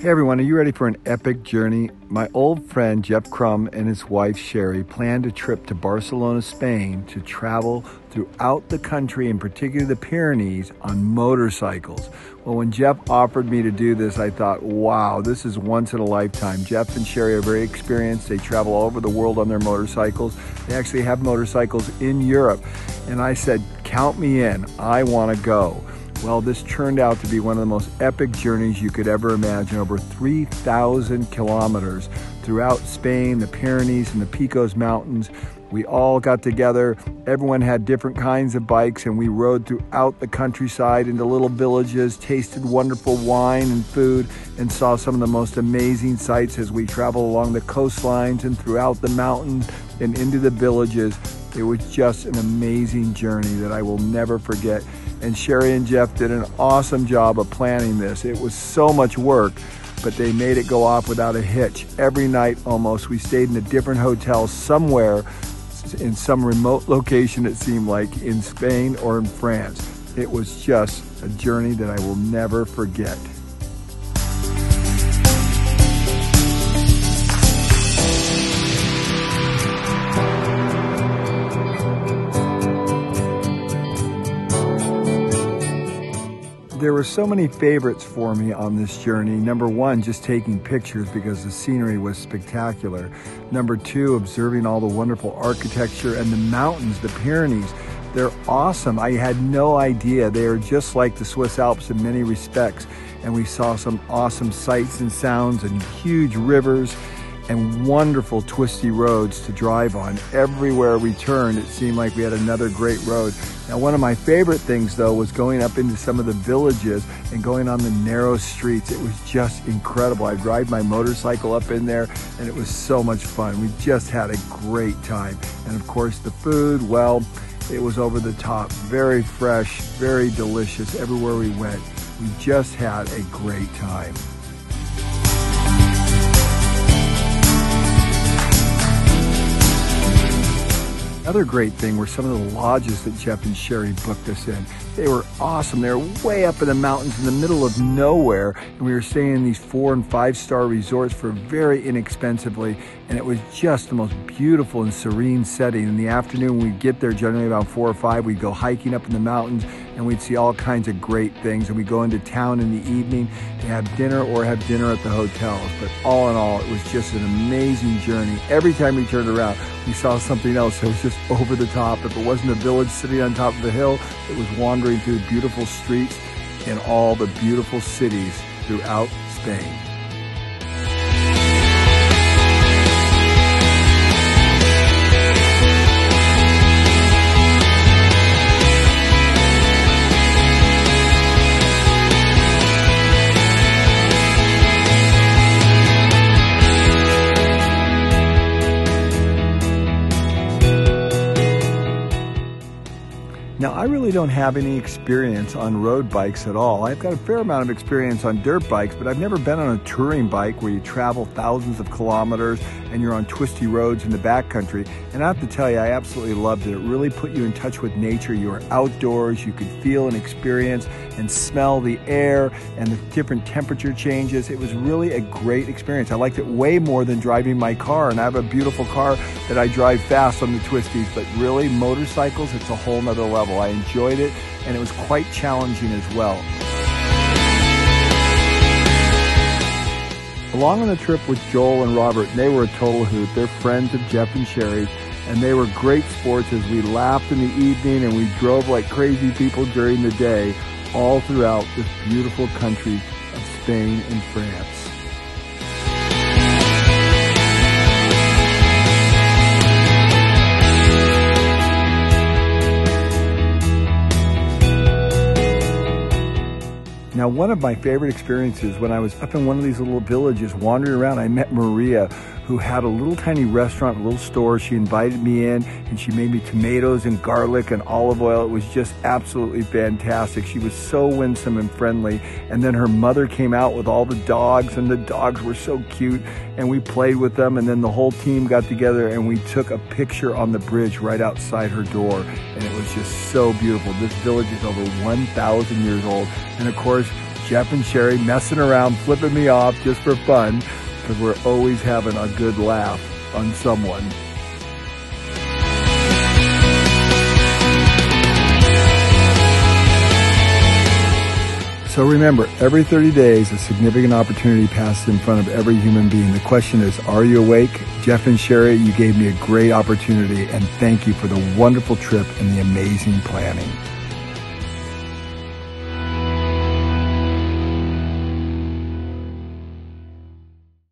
Hey everyone, are you ready for an epic journey? My old friend Jeff Crum and his wife Sherri planned a trip to Barcelona, Spain to travel throughout the country, in particular the Pyrenees, on motorcycles. Well, when Jeff offered me to do this, I thought, wow, this is once in a lifetime. Jeff and Sherri are very experienced. They travel all over the world on their motorcycles. They actually have motorcycles in Europe. And I said, count me in. I want to go. Well, this turned out to be one of the most epic journeys you could ever imagine. Over 3,000 kilometers throughout Spain, the Pyrenees, and the Picos Mountains. We all got together. Everyone had different kinds of bikes, and we rode throughout the countryside into little villages, tasted wonderful wine and food, and saw some of the most amazing sights as we traveled along the coastlines and throughout the mountains and into the villages. It was just an amazing journey that I will never forget and Sherri and Jeff did an awesome job of planning this. It was so much work, but they made it go off without a hitch. Every night almost, we stayed in a different hotel somewhere in some remote location, it seemed like, in Spain or in France. It was just a journey that I will never forget. There were so many favorites for me on this journey. Number one, just taking pictures because the scenery was spectacular. Number two, observing all the wonderful architecture and the mountains, the Pyrenees. They're awesome. I had no idea. They are just like the Swiss Alps in many respects. And we saw some awesome sights and sounds and huge rivers and wonderful twisty roads to drive on. Everywhere we turned, it seemed like we had another great road. Now, one of my favorite things though was going up into some of the villages and going on the narrow streets. It was just incredible. I ride my motorcycle up in there and it was so much fun. We just had a great time. And of course the food, well, it was over the top, very fresh, very delicious everywhere we went. We just had a great time. Another great thing were some of the lodges that Jeff and Sherri booked us in. They were awesome. They were way up in the mountains in the middle of nowhere. And we were staying in these four and five star resorts for very inexpensively. And it was just the most beautiful and serene setting. In the afternoon, we'd get there generally about four or five. We'd go hiking up in the mountains and we'd see all kinds of great things. And we'd go into town in the evening to have dinner or have dinner at the hotels. But all in all, it was just an amazing journey. Every time we turned around, we saw something else that was just over the top. If it wasn't a village sitting on top of a hill, it was wandering through beautiful streets in all the beautiful cities throughout Spain. I really don't have any experience on road bikes at all. I've got a fair amount of experience on dirt bikes, but I've never been on a touring bike where you travel thousands of kilometers and you're on twisty roads in the backcountry. And I have to tell you, I absolutely loved it. It really put you in touch with nature. You were outdoors, you could feel and experience and smell the air and the different temperature changes. It was really a great experience. I liked it way more than driving my car. And I have a beautiful car that I drive fast on the twisties, but really, motorcycles, it's a whole nother level level. I enjoyed it, and it was quite challenging as well. Along on the trip with Joel and Robert, they were a total hoot. They're friends of Jeff and Sherri, and they were great sports as we laughed in the evening and we drove like crazy people during the day all throughout this beautiful country of Spain and France. One of my favorite experiences when I was up in one of these little villages wandering around, I met Maria, who had a little tiny restaurant, a little store. She invited me in and she made me tomatoes and garlic and olive oil. It was just absolutely fantastic. She was so winsome and friendly. And then her mother came out with all the dogs, and the dogs were so cute. And we played with them. And then the whole team got together and we took a picture on the bridge right outside her door. And it was just so beautiful. This village is over 1,000 years old. And of course, Jeff and Sherri messing around, flipping me off just for fun because we're always having a good laugh on someone. So remember, every 30 days, a significant opportunity passes in front of every human being. The question is, are you awake? Jeff and Sherri, you gave me a great opportunity and thank you for the wonderful trip and the amazing planning.